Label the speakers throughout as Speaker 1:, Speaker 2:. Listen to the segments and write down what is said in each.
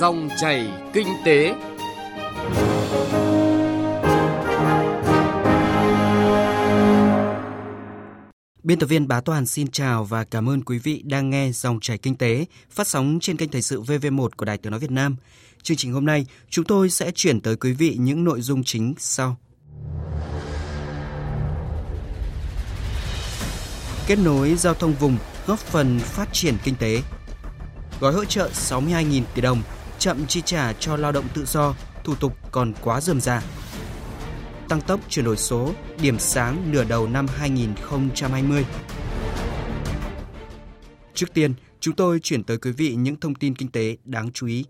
Speaker 1: Dòng chảy kinh tế. Biên tập viên Bá Toàn xin chào và cảm ơn quý vị đang nghe Dòng chảy kinh tế phát sóng trên kênh Thời sự VV1 của Đài Tiếng nói Việt Nam. Chương trình hôm nay, chúng tôi sẽ chuyển tới quý vị những nội dung chính sau. Kết nối giao thông vùng góp phần phát triển kinh tế. Gói hỗ trợ 62.000 tỷ đồng chậm chi trả cho lao động tự do, thủ tục còn quá rườm rà. Tăng tốc chuyển đổi số, điểm sáng nửa đầu năm 2020. Trước tiên, chúng tôi chuyển tới quý vị những thông tin kinh tế đáng chú ý.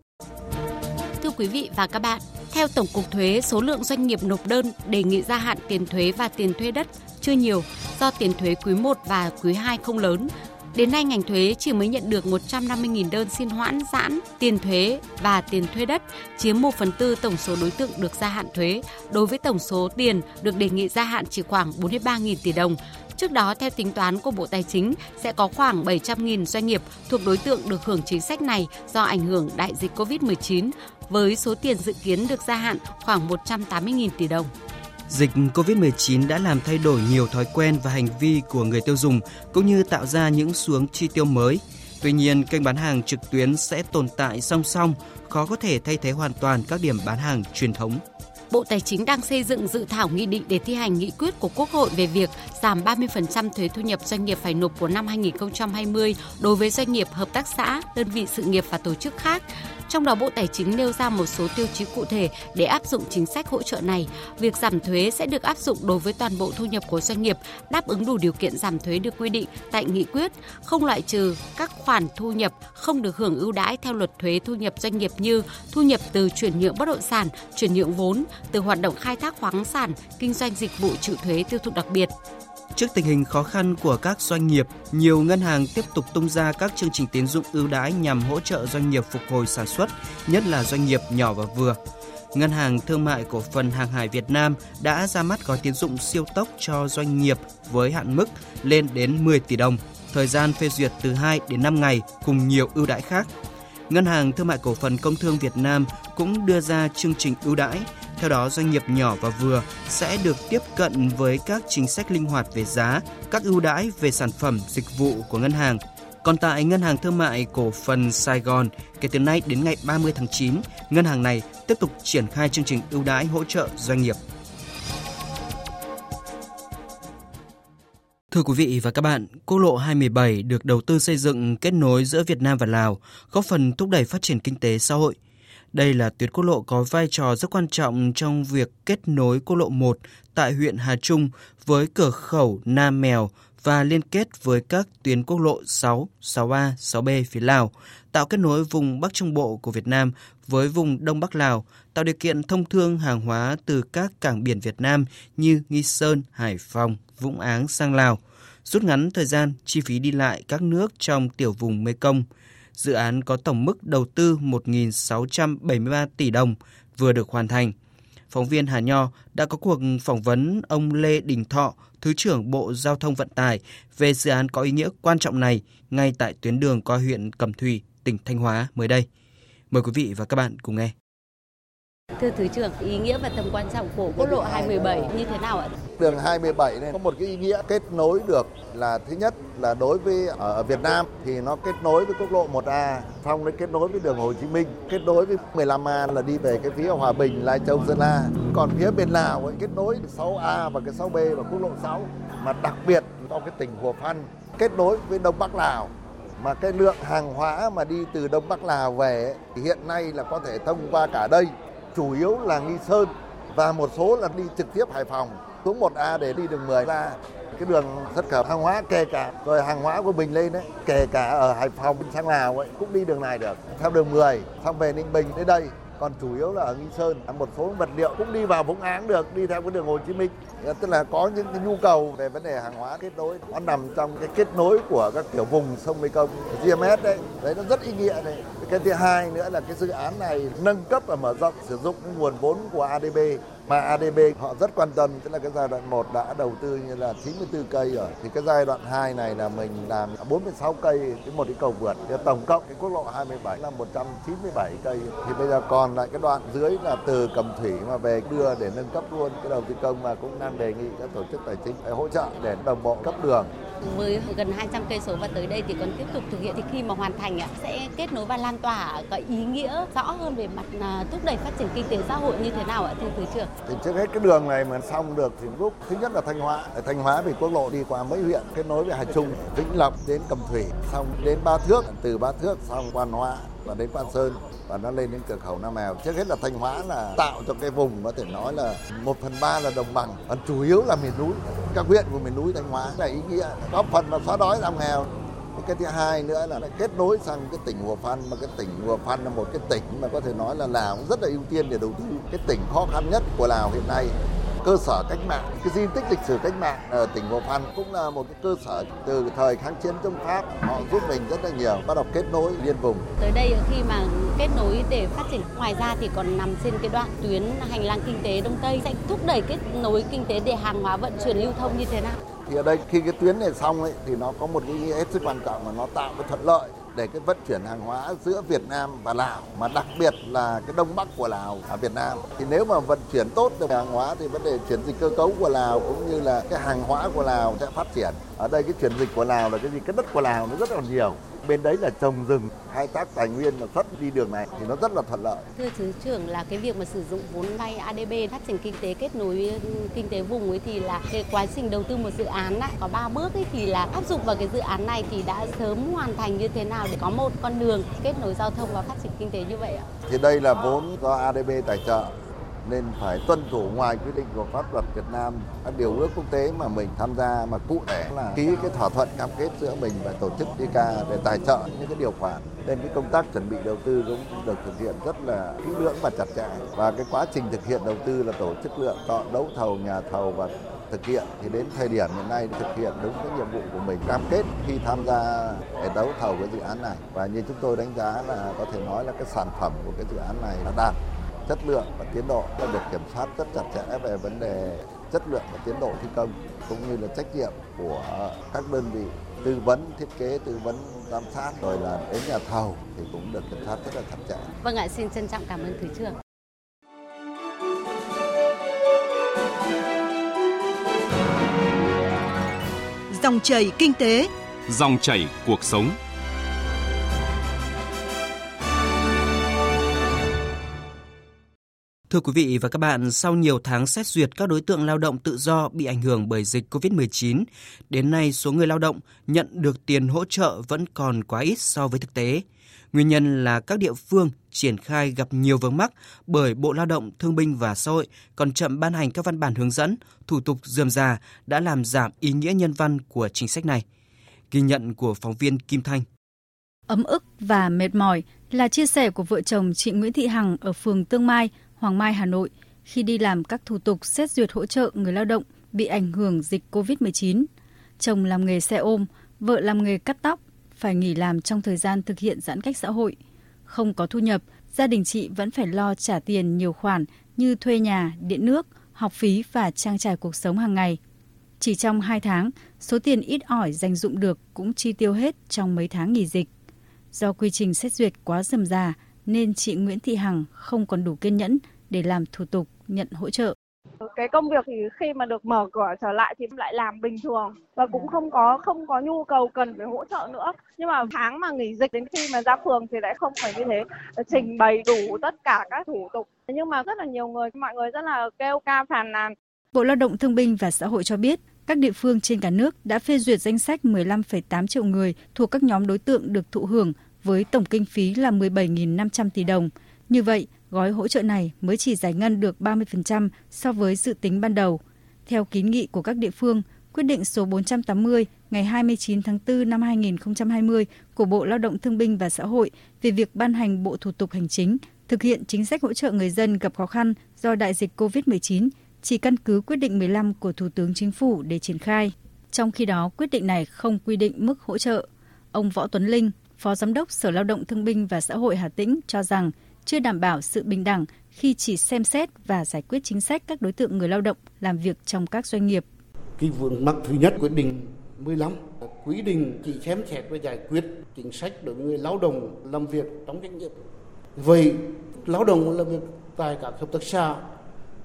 Speaker 2: Thưa quý vị và các bạn, theo Tổng cục Thuế, số lượng doanh nghiệp nộp đơn đề nghị gia hạn tiền thuế và tiền thuê đất chưa nhiều do tiền thuế quý 1 và quý 2 không lớn Đến nay, ngành thuế chỉ mới nhận được 150.000 đơn xin hoãn giãn tiền thuế và tiền thuê đất, chiếm 1 phần tư tổng số đối tượng được gia hạn thuế. Đối với tổng số tiền được đề nghị gia hạn chỉ khoảng 43.000 tỷ đồng. Trước đó, theo tính toán của Bộ Tài chính, sẽ có khoảng 700.000 doanh nghiệp thuộc đối tượng được hưởng chính sách này do ảnh hưởng đại dịch COVID-19, với số tiền dự kiến được gia hạn khoảng 180.000 tỷ đồng.
Speaker 1: Dịch COVID-19 đã làm thay đổi nhiều thói quen và hành vi của người tiêu dùng cũng như tạo ra những xuống chi tiêu mới. Tuy nhiên, kênh bán hàng trực tuyến sẽ tồn tại song song, khó có thể thay thế hoàn toàn các điểm bán hàng truyền thống.
Speaker 2: Bộ Tài chính đang xây dựng dự thảo nghị định để thi hành nghị quyết của Quốc hội về việc giảm 30% thuế thu nhập doanh nghiệp phải nộp của năm 2020 đối với doanh nghiệp, hợp tác xã, đơn vị sự nghiệp và tổ chức khác. Trong đó Bộ Tài chính nêu ra một số tiêu chí cụ thể để áp dụng chính sách hỗ trợ này. Việc giảm thuế sẽ được áp dụng đối với toàn bộ thu nhập của doanh nghiệp đáp ứng đủ điều kiện giảm thuế được quy định tại nghị quyết, không loại trừ các khoản thu nhập không được hưởng ưu đãi theo luật thuế thu nhập doanh nghiệp như thu nhập từ chuyển nhượng bất động sản, chuyển nhượng vốn, từ hoạt động khai thác khoáng sản, kinh doanh dịch vụ chịu thuế tiêu thụ đặc biệt.
Speaker 1: Trước tình hình khó khăn của các doanh nghiệp, nhiều ngân hàng tiếp tục tung ra các chương trình tín dụng ưu đãi nhằm hỗ trợ doanh nghiệp phục hồi sản xuất, nhất là doanh nghiệp nhỏ và vừa. Ngân hàng Thương mại Cổ phần Hàng hải Việt Nam đã ra mắt gói tín dụng siêu tốc cho doanh nghiệp với hạn mức lên đến 10 tỷ đồng, thời gian phê duyệt từ 2 đến 5 ngày cùng nhiều ưu đãi khác. Ngân hàng Thương mại Cổ phần Công thương Việt Nam cũng đưa ra chương trình ưu đãi theo đó, doanh nghiệp nhỏ và vừa sẽ được tiếp cận với các chính sách linh hoạt về giá, các ưu đãi về sản phẩm, dịch vụ của ngân hàng. Còn tại Ngân hàng Thương mại Cổ phần Sài Gòn, kể từ nay đến ngày 30 tháng 9, ngân hàng này tiếp tục triển khai chương trình ưu đãi hỗ trợ doanh nghiệp. Thưa quý vị và các bạn, quốc lộ 217 được đầu tư xây dựng kết nối giữa Việt Nam và Lào, góp phần thúc đẩy phát triển kinh tế xã hội. Đây là tuyến quốc lộ có vai trò rất quan trọng trong việc kết nối quốc lộ 1 tại huyện Hà Trung với cửa khẩu Nam Mèo và liên kết với các tuyến quốc lộ 6, 6A, 6B phía Lào, tạo kết nối vùng Bắc Trung Bộ của Việt Nam với vùng Đông Bắc Lào, tạo điều kiện thông thương hàng hóa từ các cảng biển Việt Nam như Nghi Sơn, Hải Phòng, Vũng Áng sang Lào, rút ngắn thời gian, chi phí đi lại các nước trong tiểu vùng Mekong – dự án có tổng mức đầu tư 1.673 tỷ đồng vừa được hoàn thành. Phóng viên Hà Nho đã có cuộc phỏng vấn ông Lê Đình Thọ, Thứ trưởng Bộ Giao thông Vận tải về dự án có ý nghĩa quan trọng này ngay tại tuyến đường qua huyện Cẩm Thủy, tỉnh Thanh Hóa mới đây. Mời quý vị và các bạn cùng nghe.
Speaker 2: Thưa Thứ trưởng, ý nghĩa và tầm quan trọng của quốc lộ 217 như thế nào ạ?
Speaker 3: Đường 217 này có một cái ý nghĩa kết nối được là thứ nhất là đối với ở Việt Nam thì nó kết nối với quốc lộ 1A, xong nó kết nối với đường Hồ Chí Minh, kết nối với 15A là đi về cái phía Hòa Bình, Lai Châu, Sơn La. Còn phía bên Lào ấy, kết nối 6A và cái 6B và quốc lộ 6 mà đặc biệt trong cái tỉnh Hùa Phan kết nối với Đông Bắc Lào mà cái lượng hàng hóa mà đi từ Đông Bắc Lào về thì hiện nay là có thể thông qua cả đây chủ yếu là Nghi Sơn và một số là đi trực tiếp Hải Phòng, xuống 1A để đi đường 10 ra cái đường xuất khẩu hàng hóa, kể cả rồi hàng hóa của mình lên đấy, kể cả ở Hải Phòng, sang Lào ấy, cũng đi đường này được. Theo đường 10 xong về Ninh Bình đến đây còn chủ yếu là ở Nghi Sơn một số vật liệu cũng đi vào Vũng Áng được, đi theo cái đường Hồ Chí Minh. Tức là có những cái nhu cầu về vấn đề hàng hóa kết nối. Nó nằm trong cái kết nối của các tiểu vùng sông Mekong GMS đấy. Đấy, nó rất ý nghĩa đấy cái thứ hai nữa là cái dự án này nâng cấp và mở rộng sử dụng nguồn vốn của ADB mà ADB họ rất quan tâm, tức là cái giai đoạn 1 đã đầu tư như là 94 cây rồi. Thì cái giai đoạn 2 này là mình làm 46 cây, cái một cái cầu vượt. Thì tổng cộng cái quốc lộ 27 là 197 cây. Thì bây giờ còn lại cái đoạn dưới là từ Cầm Thủy mà về đưa để nâng cấp luôn cái đầu tư công mà cũng đang đề nghị các tổ chức tài chính để hỗ trợ để đồng bộ cấp đường
Speaker 2: với gần 200 cây số và tới đây thì còn tiếp tục thực hiện. Thì khi mà hoàn thành sẽ kết nối và lan tỏa cái ý nghĩa rõ hơn về mặt à, thúc đẩy phát triển kinh tế xã hội như thế nào ạ thưa thứ trưởng?
Speaker 3: Thì trước hết cái đường này mà xong được thì lúc thứ nhất là Thanh Hóa, ở Thanh Hóa vì quốc lộ đi qua mấy huyện kết nối với Hà Trung, Vĩnh Lộc đến Cầm Thủy, xong đến Ba Thước, từ Ba Thước xong Quan Hóa và đến Quan Sơn và nó lên đến cửa khẩu Nam Mèo. Trước hết là Thanh Hóa là tạo cho cái vùng có thể nói là một phần ba là đồng bằng, còn chủ yếu là miền núi. Các huyện của miền núi Thanh Hóa là ý nghĩa góp phần vào xóa đói giảm nghèo cái thứ hai nữa là kết nối sang cái tỉnh Hùa Phan mà cái tỉnh Hùa Phan là một cái tỉnh mà có thể nói là Lào cũng rất là ưu tiên để đầu tư cái tỉnh khó khăn nhất của Lào hiện nay cơ sở cách mạng cái di tích lịch sử cách mạng ở tỉnh Hồ Phan cũng là một cái cơ sở từ thời kháng chiến chống Pháp họ giúp mình rất là nhiều bắt đầu kết nối liên vùng.
Speaker 2: Tới đây khi mà kết nối để phát triển ngoài ra thì còn nằm trên cái đoạn tuyến hành lang kinh tế đông tây sẽ thúc đẩy kết nối kinh tế để hàng hóa vận chuyển lưu thông như thế nào?
Speaker 3: Thì ở đây khi cái tuyến này xong ấy thì nó có một cái hết sức quan trọng là nó tạo cái thuận lợi để cái vận chuyển hàng hóa giữa Việt Nam và Lào, mà đặc biệt là cái đông bắc của Lào và Việt Nam. Thì nếu mà vận chuyển tốt được hàng hóa thì vấn đề chuyển dịch cơ cấu của Lào cũng như là cái hàng hóa của Lào sẽ phát triển. Ở đây cái chuyển dịch của Lào là cái gì? Cái đất của Lào nó rất là nhiều bên đấy là trồng rừng khai thác tài nguyên và xuất đi đường này thì nó rất là thuận lợi.
Speaker 2: Thưa thứ trưởng là cái việc mà sử dụng vốn vay ADB phát triển kinh tế kết nối ừ, kinh tế vùng ấy thì là cái quá trình đầu tư một dự án ấy, có 3 bước ấy thì là áp dụng vào cái dự án này thì đã sớm hoàn thành như thế nào để có một con đường kết nối giao thông và phát triển kinh tế như vậy ạ?
Speaker 3: Thì đây là vốn do ADB tài trợ nên phải tuân thủ ngoài quy định của pháp luật Việt Nam. Các điều ước quốc tế mà mình tham gia, mà cụ thể là ký cái thỏa thuận cam kết giữa mình và tổ chức ICA để tài trợ những cái điều khoản. Nên cái công tác chuẩn bị đầu tư cũng được thực hiện rất là kỹ lưỡng và chặt chẽ. Và cái quá trình thực hiện đầu tư là tổ chức lựa chọn, đấu thầu, nhà thầu và thực hiện. Thì đến thời điểm hiện nay thực hiện đúng cái nhiệm vụ của mình, cam kết khi tham gia để đấu thầu cái dự án này. Và như chúng tôi đánh giá là có thể nói là cái sản phẩm của cái dự án này là đạt chất lượng và tiến độ đã được kiểm soát rất chặt chẽ về vấn đề chất lượng và tiến độ thi công cũng như là trách nhiệm của các đơn vị tư vấn thiết kế tư vấn giám sát rồi là đến nhà thầu thì cũng được kiểm soát rất là chặt chẽ.
Speaker 2: Vâng ạ, xin trân trọng cảm ơn thứ trưởng.
Speaker 4: Dòng chảy kinh tế,
Speaker 5: dòng chảy cuộc sống.
Speaker 1: Thưa quý vị và các bạn, sau nhiều tháng xét duyệt các đối tượng lao động tự do bị ảnh hưởng bởi dịch COVID-19, đến nay số người lao động nhận được tiền hỗ trợ vẫn còn quá ít so với thực tế. Nguyên nhân là các địa phương triển khai gặp nhiều vướng mắc bởi Bộ Lao động Thương binh và Xã hội còn chậm ban hành các văn bản hướng dẫn, thủ tục dườm già đã làm giảm ý nghĩa nhân văn của chính sách này. Ghi nhận của phóng viên Kim Thanh.
Speaker 6: Ấm ức và mệt mỏi là chia sẻ của vợ chồng chị Nguyễn Thị Hằng ở phường Tương Mai, Hoàng Mai, Hà Nội khi đi làm các thủ tục xét duyệt hỗ trợ người lao động bị ảnh hưởng dịch COVID-19. Chồng làm nghề xe ôm, vợ làm nghề cắt tóc, phải nghỉ làm trong thời gian thực hiện giãn cách xã hội. Không có thu nhập, gia đình chị vẫn phải lo trả tiền nhiều khoản như thuê nhà, điện nước, học phí và trang trải cuộc sống hàng ngày. Chỉ trong 2 tháng, số tiền ít ỏi dành dụng được cũng chi tiêu hết trong mấy tháng nghỉ dịch. Do quy trình xét duyệt quá rườm rà nên chị Nguyễn Thị Hằng không còn đủ kiên nhẫn để làm thủ tục nhận hỗ trợ.
Speaker 7: Cái công việc thì khi mà được mở cửa trở lại thì lại làm bình thường và cũng không có không có nhu cầu cần phải hỗ trợ nữa. Nhưng mà tháng mà nghỉ dịch đến khi mà ra phường thì lại không phải như thế, trình bày đủ tất cả các thủ tục. Nhưng mà rất là nhiều người, mọi người rất là kêu ca phàn nàn.
Speaker 6: Bộ Lao động Thương binh và Xã hội cho biết, các địa phương trên cả nước đã phê duyệt danh sách 15,8 triệu người thuộc các nhóm đối tượng được thụ hưởng với tổng kinh phí là 17.500 tỷ đồng. Như vậy, gói hỗ trợ này mới chỉ giải ngân được 30% so với dự tính ban đầu. Theo kiến nghị của các địa phương, quyết định số 480 ngày 29 tháng 4 năm 2020 của Bộ Lao động Thương binh và Xã hội về việc ban hành bộ thủ tục hành chính thực hiện chính sách hỗ trợ người dân gặp khó khăn do đại dịch COVID-19 chỉ căn cứ quyết định 15 của Thủ tướng Chính phủ để triển khai. Trong khi đó, quyết định này không quy định mức hỗ trợ. Ông Võ Tuấn Linh, Phó Giám đốc Sở Lao động Thương binh và Xã hội Hà Tĩnh cho rằng chưa đảm bảo sự bình đẳng khi chỉ xem xét và giải quyết chính sách các đối tượng người lao động làm việc trong các doanh nghiệp.
Speaker 8: Cái vướng mắc thứ nhất quyết định 15 quy định chỉ xem xét và giải quyết chính sách đối với người lao động làm việc trong doanh nghiệp. Vậy lao động làm việc tại các hợp tác xã,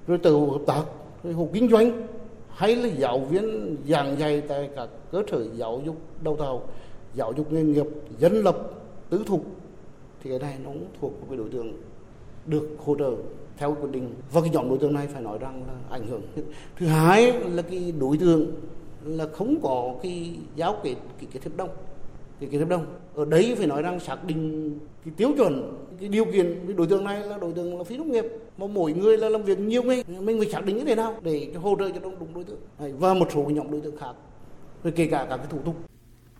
Speaker 8: rồi từ hộ hợp tác, rồi hộ kinh doanh hay là giáo viên giảng dạy tại các cơ sở giáo dục đào tạo, giáo dục nghề nghiệp, dân lập, tứ thục thì cái này nó cũng thuộc về đối tượng được hỗ trợ theo quyết định. Và cái nhóm đối tượng này phải nói rằng là ảnh hưởng. Thứ hai là cái đối tượng là không có cái giáo kết cái kết hợp đồng cái kết hợp đồng. Ở đấy phải nói rằng xác định cái tiêu chuẩn cái điều kiện cái đối tượng này là đối tượng là phi nông nghiệp. Mà mỗi người là làm việc nhiều ngay mình phải xác định như thế nào để hỗ trợ cho đúng, đúng đối tượng. Và một số nhóm đối tượng khác rồi kể cả các cái thủ tục.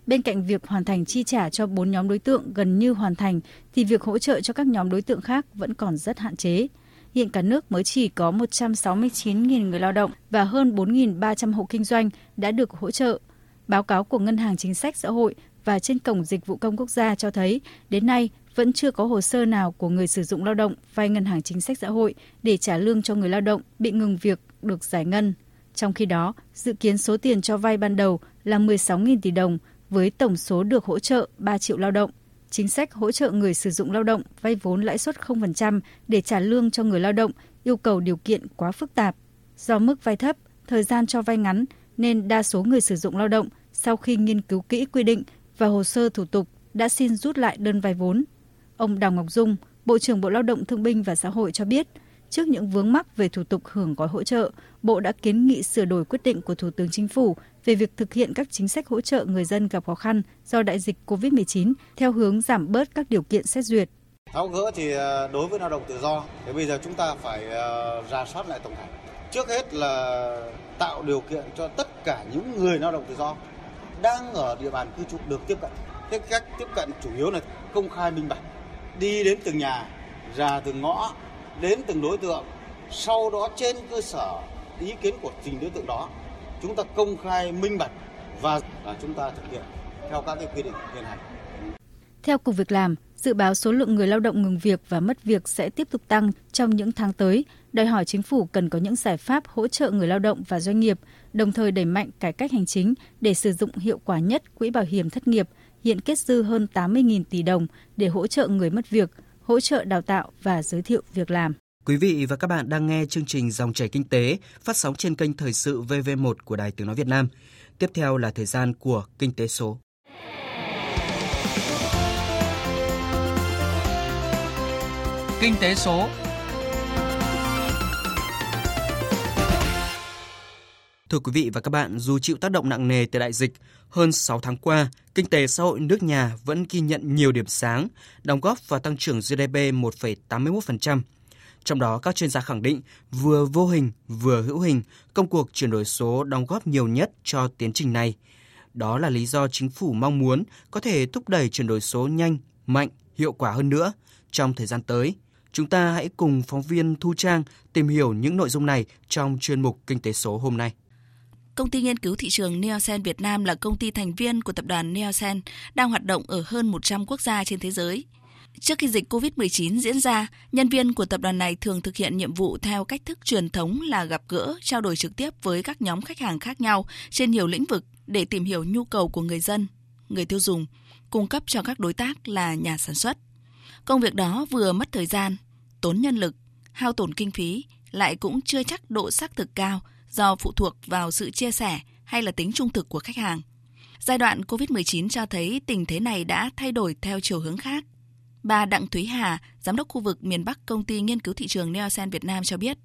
Speaker 6: Bên cạnh việc hoàn thành chi trả cho 4 nhóm đối tượng gần như hoàn thành, thì việc hỗ trợ cho các nhóm đối tượng khác vẫn còn rất hạn chế. Hiện cả nước mới chỉ có 169.000 người lao động và hơn 4.300 hộ kinh doanh đã được hỗ trợ. Báo cáo của Ngân hàng Chính sách Xã hội và trên Cổng Dịch vụ Công Quốc gia cho thấy, đến nay vẫn chưa có hồ sơ nào của người sử dụng lao động vay Ngân hàng Chính sách Xã hội để trả lương cho người lao động bị ngừng việc được giải ngân. Trong khi đó, dự kiến số tiền cho vay ban đầu là 16.000 tỷ đồng – với tổng số được hỗ trợ 3 triệu lao động. Chính sách hỗ trợ người sử dụng lao động vay vốn lãi suất 0% để trả lương cho người lao động yêu cầu điều kiện quá phức tạp. Do mức vay thấp, thời gian cho vay ngắn nên đa số người sử dụng lao động sau khi nghiên cứu kỹ quy định và hồ sơ thủ tục đã xin rút lại đơn vay vốn. Ông Đào Ngọc Dung, Bộ trưởng Bộ Lao động Thương binh và Xã hội cho biết, trước những vướng mắc về thủ tục hưởng gói hỗ trợ, Bộ đã kiến nghị sửa đổi quyết định của Thủ tướng Chính phủ về việc thực hiện các chính sách hỗ trợ người dân gặp khó khăn do đại dịch COVID-19 theo hướng giảm bớt các điều kiện xét duyệt.
Speaker 9: Tháo gỡ thì à, đối với lao động tự do thì bây giờ chúng ta phải à, ra soát lại tổng thể. Trước hết là tạo điều kiện cho tất cả những người lao động tự do đang ở địa bàn cư trú được tiếp cận. Thế cách tiếp cận chủ yếu là công khai minh bạch, đi đến từng nhà, ra từng ngõ, đến từng đối tượng, sau đó trên cơ sở ý kiến của từng đối tượng đó chúng ta công khai minh bạch và à, chúng ta thực hiện theo các cái quy định hiện hành.
Speaker 6: Theo Cục Việc làm, dự báo số lượng người lao động ngừng việc và mất việc sẽ tiếp tục tăng trong những tháng tới, đòi hỏi chính phủ cần có những giải pháp hỗ trợ người lao động và doanh nghiệp, đồng thời đẩy mạnh cải cách hành chính để sử dụng hiệu quả nhất quỹ bảo hiểm thất nghiệp, hiện kết dư hơn 80.000 tỷ đồng để hỗ trợ người mất việc, hỗ trợ đào tạo và giới thiệu việc làm.
Speaker 1: Quý vị và các bạn đang nghe chương trình Dòng chảy kinh tế phát sóng trên kênh Thời sự VV1 của Đài Tiếng Nói Việt Nam. Tiếp theo là thời gian của Kinh tế số.
Speaker 5: Kinh tế số
Speaker 1: Thưa quý vị và các bạn, dù chịu tác động nặng nề từ đại dịch, hơn 6 tháng qua, kinh tế xã hội nước nhà vẫn ghi nhận nhiều điểm sáng, đóng góp vào tăng trưởng GDP 1,81%. Trong đó, các chuyên gia khẳng định vừa vô hình vừa hữu hình, công cuộc chuyển đổi số đóng góp nhiều nhất cho tiến trình này. Đó là lý do chính phủ mong muốn có thể thúc đẩy chuyển đổi số nhanh, mạnh, hiệu quả hơn nữa trong thời gian tới. Chúng ta hãy cùng phóng viên Thu Trang tìm hiểu những nội dung này trong chuyên mục Kinh tế số hôm nay.
Speaker 10: Công ty nghiên cứu thị trường Nielsen Việt Nam là công ty thành viên của tập đoàn Nielsen, đang hoạt động ở hơn 100 quốc gia trên thế giới. Trước khi dịch COVID-19 diễn ra, nhân viên của tập đoàn này thường thực hiện nhiệm vụ theo cách thức truyền thống là gặp gỡ, trao đổi trực tiếp với các nhóm khách hàng khác nhau trên nhiều lĩnh vực để tìm hiểu nhu cầu của người dân, người tiêu dùng, cung cấp cho các đối tác là nhà sản xuất. Công việc đó vừa mất thời gian, tốn nhân lực, hao tổn kinh phí, lại cũng chưa chắc độ xác thực cao do phụ thuộc vào sự chia sẻ hay là tính trung thực của khách hàng. Giai đoạn COVID-19 cho thấy tình thế này đã thay đổi theo chiều hướng khác. Bà Đặng Thúy Hà, giám đốc khu vực miền Bắc công ty nghiên cứu thị trường Neosen Việt Nam cho biết.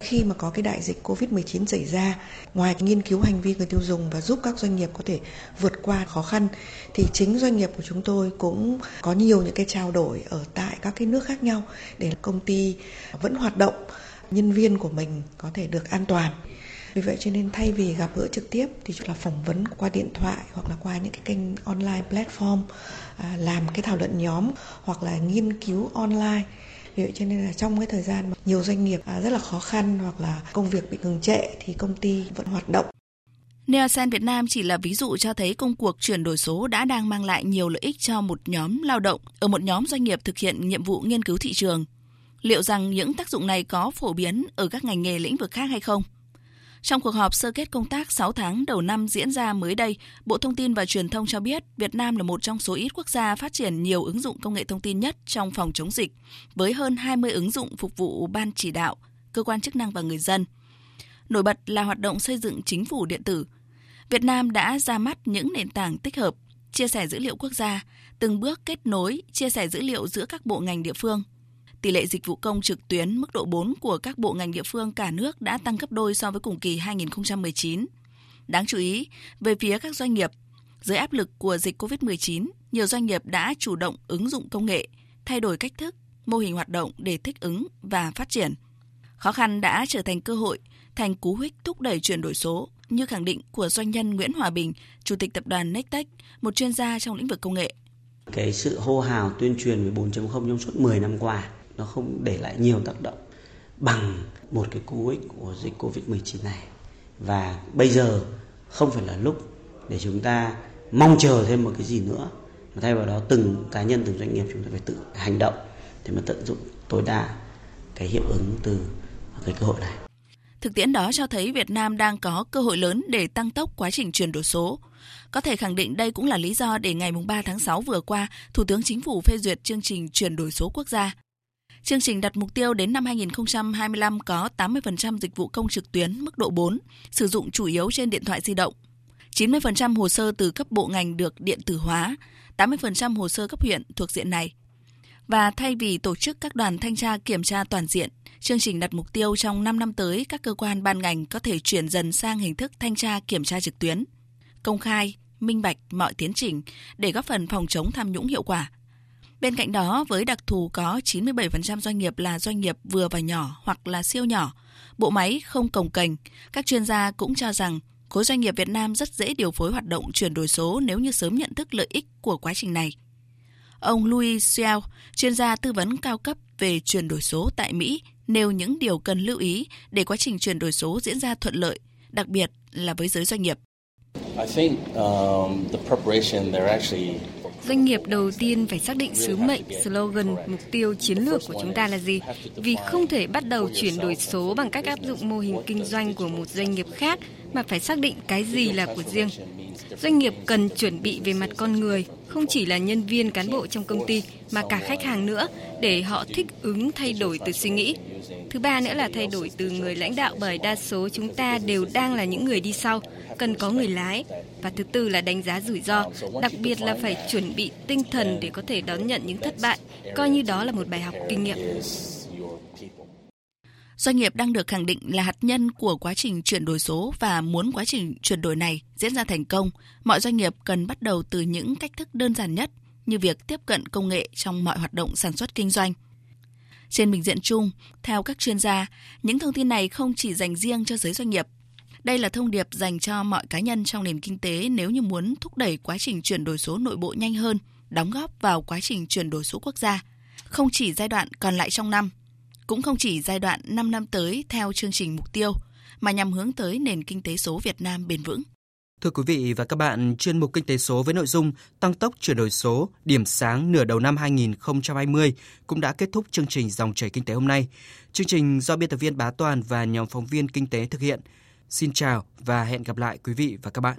Speaker 11: Khi mà có cái đại dịch Covid-19 xảy ra, ngoài nghiên cứu hành vi người tiêu dùng và giúp các doanh nghiệp có thể vượt qua khó khăn thì chính doanh nghiệp của chúng tôi cũng có nhiều những cái trao đổi ở tại các cái nước khác nhau để công ty vẫn hoạt động, nhân viên của mình có thể được an toàn. Vì vậy cho nên thay vì gặp gỡ trực tiếp thì là phỏng vấn qua điện thoại hoặc là qua những cái kênh online platform À, làm cái thảo luận nhóm hoặc là nghiên cứu online vì vậy cho nên là trong cái thời gian mà nhiều doanh nghiệp à, rất là khó khăn hoặc là công việc bị ngừng trệ thì công ty vẫn hoạt động
Speaker 10: Neosen Việt Nam chỉ là ví dụ cho thấy công cuộc chuyển đổi số đã đang mang lại nhiều lợi ích cho một nhóm lao động ở một nhóm doanh nghiệp thực hiện nhiệm vụ nghiên cứu thị trường. Liệu rằng những tác dụng này có phổ biến ở các ngành nghề lĩnh vực khác hay không? Trong cuộc họp sơ kết công tác 6 tháng đầu năm diễn ra mới đây, Bộ Thông tin và Truyền thông cho biết Việt Nam là một trong số ít quốc gia phát triển nhiều ứng dụng công nghệ thông tin nhất trong phòng chống dịch, với hơn 20 ứng dụng phục vụ ban chỉ đạo, cơ quan chức năng và người dân. Nổi bật là hoạt động xây dựng chính phủ điện tử. Việt Nam đã ra mắt những nền tảng tích hợp, chia sẻ dữ liệu quốc gia, từng bước kết nối, chia sẻ dữ liệu giữa các bộ ngành địa phương, tỷ lệ dịch vụ công trực tuyến mức độ 4 của các bộ ngành địa phương cả nước đã tăng gấp đôi so với cùng kỳ 2019. Đáng chú ý, về phía các doanh nghiệp, dưới áp lực của dịch COVID-19, nhiều doanh nghiệp đã chủ động ứng dụng công nghệ, thay đổi cách thức, mô hình hoạt động để thích ứng và phát triển. Khó khăn đã trở thành cơ hội, thành cú hích thúc đẩy chuyển đổi số, như khẳng định của doanh nhân Nguyễn Hòa Bình, Chủ tịch tập đoàn Nectech, một chuyên gia trong lĩnh vực công nghệ.
Speaker 12: Cái sự hô hào tuyên truyền về 4.0 trong suốt 10 năm qua nó không để lại nhiều tác động bằng một cái cú ích của dịch Covid-19 này. Và bây giờ không phải là lúc để chúng ta mong chờ thêm một cái gì nữa mà thay vào đó từng cá nhân từng doanh nghiệp chúng ta phải tự hành động để mà tận dụng tối đa cái hiệu ứng từ cái cơ hội này.
Speaker 10: Thực tiễn đó cho thấy Việt Nam đang có cơ hội lớn để tăng tốc quá trình chuyển đổi số. Có thể khẳng định đây cũng là lý do để ngày 3 tháng 6 vừa qua, Thủ tướng Chính phủ phê duyệt chương trình chuyển đổi số quốc gia. Chương trình đặt mục tiêu đến năm 2025 có 80% dịch vụ công trực tuyến mức độ 4, sử dụng chủ yếu trên điện thoại di động. 90% hồ sơ từ cấp bộ ngành được điện tử hóa, 80% hồ sơ cấp huyện thuộc diện này. Và thay vì tổ chức các đoàn thanh tra kiểm tra toàn diện, chương trình đặt mục tiêu trong 5 năm tới các cơ quan ban ngành có thể chuyển dần sang hình thức thanh tra kiểm tra trực tuyến, công khai, minh bạch mọi tiến trình để góp phần phòng chống tham nhũng hiệu quả – Bên cạnh đó, với đặc thù có 97% doanh nghiệp là doanh nghiệp vừa và nhỏ hoặc là siêu nhỏ, bộ máy không cồng kềnh, các chuyên gia cũng cho rằng khối doanh nghiệp Việt Nam rất dễ điều phối hoạt động chuyển đổi số nếu như sớm nhận thức lợi ích của quá trình này. Ông Louis Xiao chuyên gia tư vấn cao cấp về chuyển đổi số tại Mỹ, nêu những điều cần lưu ý để quá trình chuyển đổi số diễn ra thuận lợi, đặc biệt là với giới doanh nghiệp. I think um, the
Speaker 13: preparation they're actually Doanh nghiệp đầu tiên phải xác định sứ mệnh, slogan, mục tiêu, chiến lược của chúng ta là gì. Vì không thể bắt đầu chuyển đổi số bằng cách áp dụng mô hình kinh doanh của một doanh nghiệp khác mà phải xác định cái gì là của riêng. Doanh nghiệp cần chuẩn bị về mặt con người, không chỉ là nhân viên cán bộ trong công ty mà cả khách hàng nữa để họ thích ứng thay đổi từ suy nghĩ. Thứ ba nữa là thay đổi từ người lãnh đạo bởi đa số chúng ta đều đang là những người đi sau, cần có người lái. Và thứ tư là đánh giá rủi ro, đặc biệt là phải chuẩn bị tinh thần để có thể đón nhận những thất bại, coi như đó là một bài học kinh nghiệm.
Speaker 10: Doanh nghiệp đang được khẳng định là hạt nhân của quá trình chuyển đổi số và muốn quá trình chuyển đổi này diễn ra thành công, mọi doanh nghiệp cần bắt đầu từ những cách thức đơn giản nhất như việc tiếp cận công nghệ trong mọi hoạt động sản xuất kinh doanh. Trên bình diện chung, theo các chuyên gia, những thông tin này không chỉ dành riêng cho giới doanh nghiệp. Đây là thông điệp dành cho mọi cá nhân trong nền kinh tế nếu như muốn thúc đẩy quá trình chuyển đổi số nội bộ nhanh hơn, đóng góp vào quá trình chuyển đổi số quốc gia, không chỉ giai đoạn còn lại trong năm, cũng không chỉ giai đoạn 5 năm tới theo chương trình mục tiêu, mà nhằm hướng tới nền kinh tế số Việt Nam bền vững.
Speaker 1: Thưa quý vị và các bạn, chuyên mục Kinh tế số với nội dung Tăng tốc chuyển đổi số, điểm sáng nửa đầu năm 2020 cũng đã kết thúc chương trình Dòng chảy Kinh tế hôm nay. Chương trình do biên tập viên Bá Toàn và nhóm phóng viên Kinh tế thực hiện. Xin chào và hẹn gặp lại quý vị và các bạn.